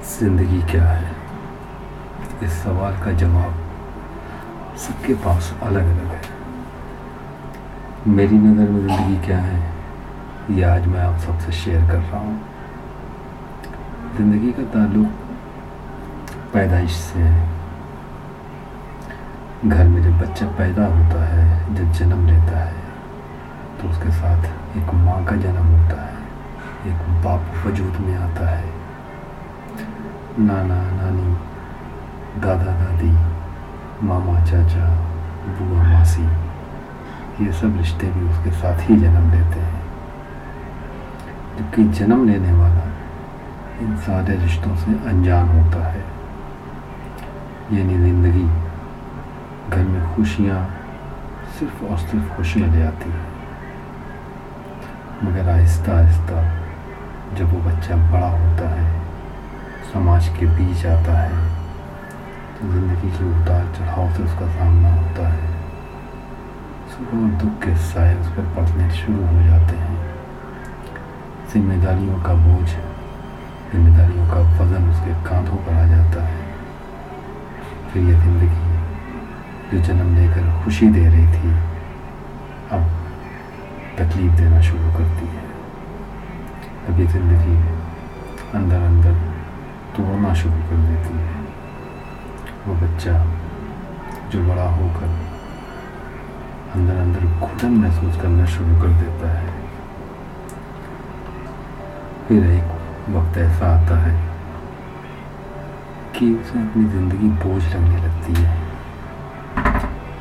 ज़िंदगी क्या है? इस सवाल का जवाब सबके पास अलग अलग है। मेरी नज़र में ज़िंदगी क्या है, ये आज मैं आप सबसे शेयर कर रहा हूँ। ज़िंदगी का ताल्लुक पैदाइश से है। घर में जब बच्चा पैदा होता है, जब जन्म लेता है तो उसके साथ एक माँ का जन्म होता है, एक बाप वजूद में आता है। नाना, नानी, दादा, दादी, मामा, चाचा, बुआ, मासी, ये सब रिश्ते भी उसके साथ ही जन्म लेते हैं। जबकि जन्म लेने वाला इन सारे रिश्तों से अनजान होता है। यानी ज़िंदगी घर में खुशियाँ सिर्फ़ और सिर्फ़ खुशियाँ ले आती हैं। मगर आहिस्ता आहिस्ता जब वो बच्चा बड़ा होता है समाज के बीच आता है तो ज़िंदगी के उतार चढ़ाव से उसका सामना होता है। सुख और दुख के साय उस पर पड़ने शुरू हो जाते हैं। जिम्मेदारियों का बोझ, जिम्मेदारियों का वज़न उसके कांधों पर आ जाता है। फिर ये ज़िंदगी जो जन्म लेकर खुशी दे रही थी, अब तकलीफ़ देना शुरू करती है। अब ये ज़िंदगी अंदर अंदर तोड़ना शुरू कर देती है। वो बच्चा जो बड़ा होकर अंदर अंदर घुटन महसूस करना शुरू कर देता है। फिर एक वक्त ऐसा आता है कि उसे अपनी ज़िंदगी बोझ लगने लगती है।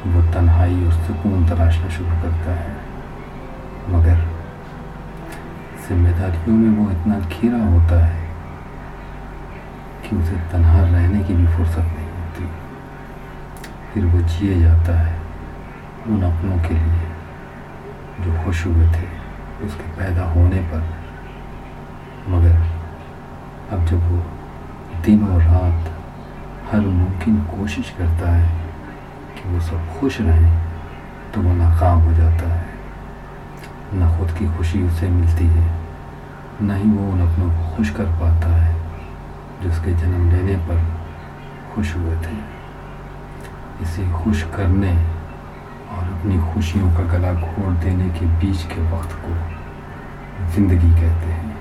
वो तन्हाई और सुकून तलाशना शुरू करता है। मगर जिम्मेदारियों में वो इतना घिरा होता है कि उसे तनहा रहने की भी फुर्सत नहीं होती। फिर वो जिए जाता है उन अपनों के लिए, जो खुश हुए थे उसके पैदा होने पर। मगर अब जब वो दिन और रात हर मुमकिन कोशिश करता है कि वो सब खुश रहें तो वो नाकाम हो जाता है। ना खुद की खुशी उसे मिलती है, न ही वो उन अपनों को खुश कर पाता जो उसके जन्म लेने पर खुश हुए थे। इसे खुश करने और अपनी खुशियों का गला घोड़ देने के बीच के वक्त को ज़िंदगी कहते हैं।